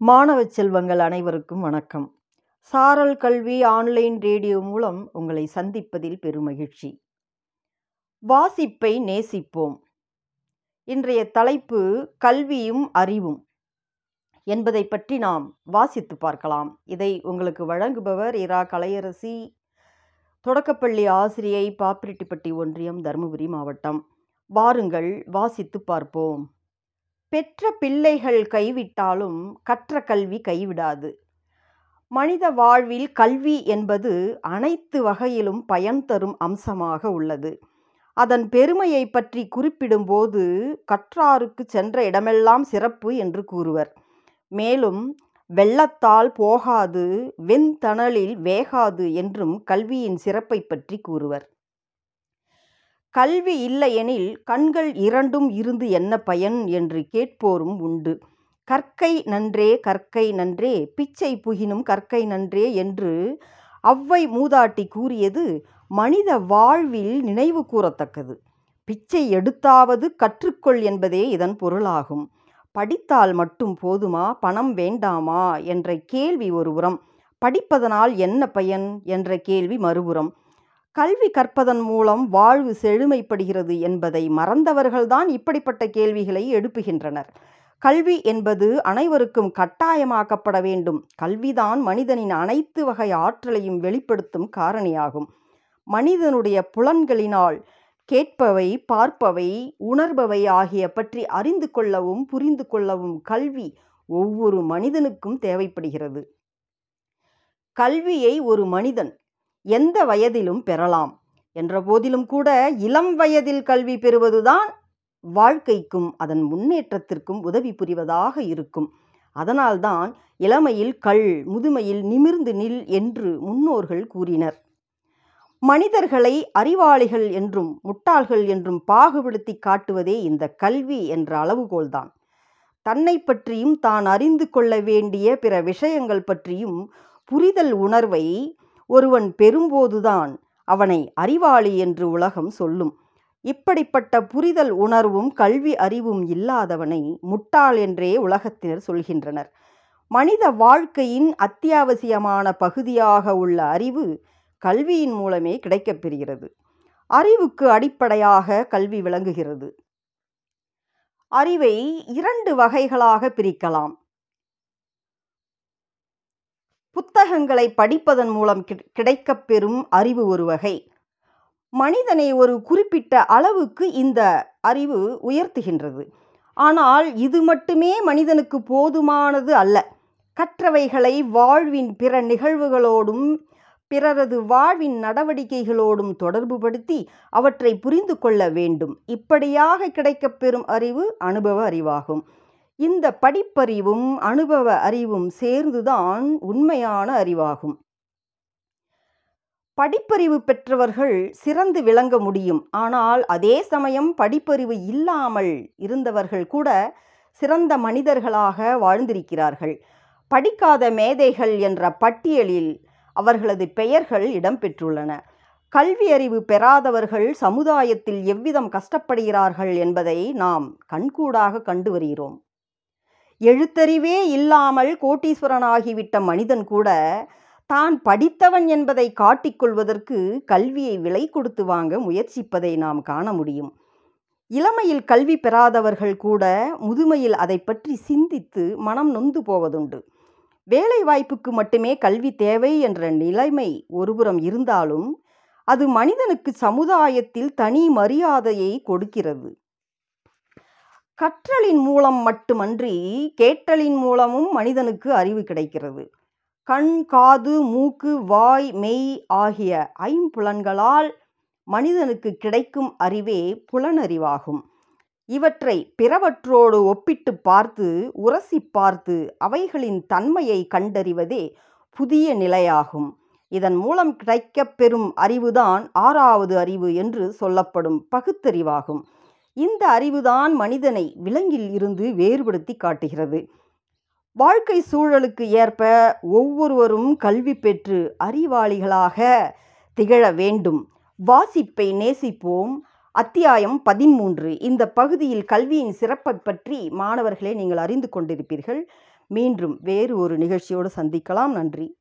மாணவ செல்வங்கள் அனைவருக்கும் வணக்கம். சாரல் கல்வி ஆன்லைன் ரேடியோ மூலம் உங்களை சந்திப்பதில் பெருமகிழ்ச்சி. வாசிப்பை நேசிப்போம். இன்றைய தலைப்பு கல்வியும் அறிவும் என்பதை பற்றி நாம் வாசித்து பார்க்கலாம். இதை உங்களுக்கு வழங்குபவர் இரா. கலையரசி தொடக்கப்பள்ளி ஆசிரியை பாப்பிரெட்டிப்பட்டி ஒன்றியம் தருமபுரி மாவட்டம். வாருங்கள் வாசித்து பார்ப்போம். பெற்ற பிள்ளைகள் கைவிட்டாலும் கற்ற கல்வி கைவிடாது. மனித வாழ்வில் கல்வி என்பது அனைத்து வகையிலும் பயன் தரும் அம்சமாக உள்ளது. அதன் பெருமையை பற்றி குறிப்பிடும்போது கற்றாருக்கு சென்ற இடமெல்லாம் சிறப்பு என்று கூறுவர். மேலும் வெள்ளத்தால் போகாது வெண்தணலில் வேகாது என்றும் கல்வியின் சிறப்பை பற்றி கூறுவர். கல்வி இல்லையெனில் கண்கள் இரண்டும் இருந்து என்ன பயன் என்று கேட்போரும் உண்டு. கற்கை நன்றே கற்கை நன்றே பிச்சை புகினும் கற்கை நன்றே என்று அவ்வை மூதாட்டி கூறியது மனித வாழ்வில் நினைவு கூறத்தக்கது. பிச்சை எடுத்தாவது கற்றுக்கொள் என்பதே இதன் பொருளாகும். படித்தால் மட்டும் போதுமா பணம் வேண்டாமா என்ற கேள்வி ஒருபுறம் படிப்பதனால் என்ன பயன் என்ற கேள்வி மறுபுறம். கல்வி கற்பதன் மூலம் வாழ்வு செழுமைப்படுகிறது என்பதை மறந்தவர்கள்தான் இப்படிப்பட்ட கேள்விகளை எழுப்புகின்றனர். கல்வி என்பது அனைவருக்கும் கட்டாயமாக்கப்பட வேண்டும். கல்விதான் மனிதனின் அனைத்து வகை ஆற்றலையும் வெளிப்படுத்தும் காரணியாகும். மனிதனுடைய புலன்களினால் கேட்பவை பார்ப்பவை உணர்பவை ஆகிய பற்றி அறிந்து கொள்ளவும் புரிந்து கொள்ளவும் கல்வி ஒவ்வொரு மனிதனுக்கும் தேவைப்படுகிறது. கல்வியை ஒரு மனிதன் எந்த வயதிலும் பெறலாம். என்ற போதிலும் கூட இளம் வயதில் கல்வி பெறுவதுதான் வாழ்க்கைக்கும் அதன் முன்னேற்றத்திற்கும் உதவி புரிவதாக இருக்கும். அதனால்தான் இளமையில் கல் முதுமையில் நிமிர்ந்து நில் என்று முன்னோர்கள் கூறினர். மனிதர்களை அறிவாளிகள் என்றும் முட்டாள்கள் என்றும் பாகுபடுத்தி காட்டுவதே இந்த கல்வி என்ற அளவுகோல்தான். தன்னை பற்றியும் தான் அறிந்து கொள்ள வேண்டிய பிற விஷயங்கள் பற்றியும் புரிதல் உணர்வை ஒருவன் பெறும்போதுதான் அவனை அறிவாளி என்று உலகம் சொல்லும். இப்படிப்பட்ட புரிதல் உணர்வும் கல்வி அறிவும் இல்லாதவனை முட்டாள் என்றே உலகத்தினர் சொல்கின்றனர். மனித வாழ்க்கையின் அத்தியாவசியமான பகுதியாக உள்ள அறிவு கல்வியின் மூலமே கிடைக்கப்பெறுகிறது அறிவுக்கு அடிப்படையாக கல்வி விளங்குகிறது. அறிவை இரண்டு வகைகளாக பிரிக்கலாம். புத்தகங்களை படிப்பதன் மூலம் கிடைக்கப்பெறும் அறிவு ஒரு வகை. மனிதனை ஒரு குறிப்பிட்ட அளவுக்கு இந்த அறிவு உயர்த்துகின்றது. ஆனால் இது மட்டுமே மனிதனுக்கு போதுமானது அல்ல. கற்றவைகளை வாழ்வின் பிற நிகழ்வுகளோடும் பிறரது வாழ்வின் நடவடிக்கைகளோடும் தொடர்புபடுத்தி அவற்றை புரிந்து கொள்ள வேண்டும். இப்படியாக கிடைக்கப்பெறும் அறிவு அனுபவ அறிவாகும். இந்த படிப்பறிவும் அனுபவ அறிவும் சேர்ந்துதான் உண்மையான அறிவாகும். படிப்பறிவு பெற்றவர்கள் சிறந்து விளங்க முடியும். ஆனால் அதே சமயம் படிப்பறிவு இல்லாமல் இருந்தவர்கள் கூட சிறந்த மனிதர்களாக வாழ்ந்திருக்கிறார்கள். படிக்காத மேதைகள் என்ற பட்டியலில் அவர்களது பெயர்கள் இடம்பெற்றுள்ளன. கல்வி அறிவு பெறாதவர்கள் சமுதாயத்தில் எவ்விதம் கஷ்டப்படுகிறார்கள் என்பதை நாம் கண்கூடாக கண்டு வருகிறோம். எழுத்தறிவே இல்லாமல் கோட்டீஸ்வரனாகிவிட்ட மனிதன் கூட தான் படித்தவன் என்பதை காட்டிக்கொள்வதற்கு கல்வியை விலை கொடுத்து வாங்க முயற்சிப்பதை நாம் காண முடியும். இளமையில் கல்வி பெறாதவர்கள் கூட முதுமையில் அதை பற்றி சிந்தித்து மனம் நொந்து போவதுண்டு. வேலை வாய்ப்புக்கு மட்டுமே கல்வி தேவை என்ற நிலைமை ஒருபுறம் இருந்தாலும் அது மனிதனுக்கு சமுதாயத்தில் தனி மரியாதையை கொடுக்கிறது. கற்றலின் மூலம் மட்டுமன்றி கேட்டலின் மூலமும் மனிதனுக்கு அறிவு கிடைக்கிறது. கண் காது மூக்கு வாய் மெய் ஆகிய ஐம்புலன்களால் மனிதனுக்கு கிடைக்கும் அறிவே புலனறிவாகும். இவற்றை பிறவற்றோடு ஒப்பிட்டு பார்த்து உரசி பார்த்து அவைகளின் தன்மையை கண்டறிவதே புதிய நிலையாகும். இதன் மூலம் கிடைக்கப்பெறும் அறிவுதான் ஆறாவது அறிவு என்று சொல்லப்படும் பகுத்தறிவாகும். இந்த அறிவுதான் மனிதனை விலங்கில் இருந்து வேறுபடுத்தி காட்டுகிறது. வாழ்க்கை சூழலுக்கு ஏற்ப ஒவ்வொருவரும் கல்வி பெற்று அறிவாளிகளாக திகழ வேண்டும். வாசிப்பை நேசிப்போம். அத்தியாயம் பதிமூன்று இந்த பகுதியில் கல்வியின் சிறப்பை பற்றி மாணவர்களே நீங்கள் அறிந்து கொண்டிருப்பீர்கள். மீண்டும் வேறு ஒரு நிகழ்ச்சியோடு சந்திக்கலாம். நன்றி.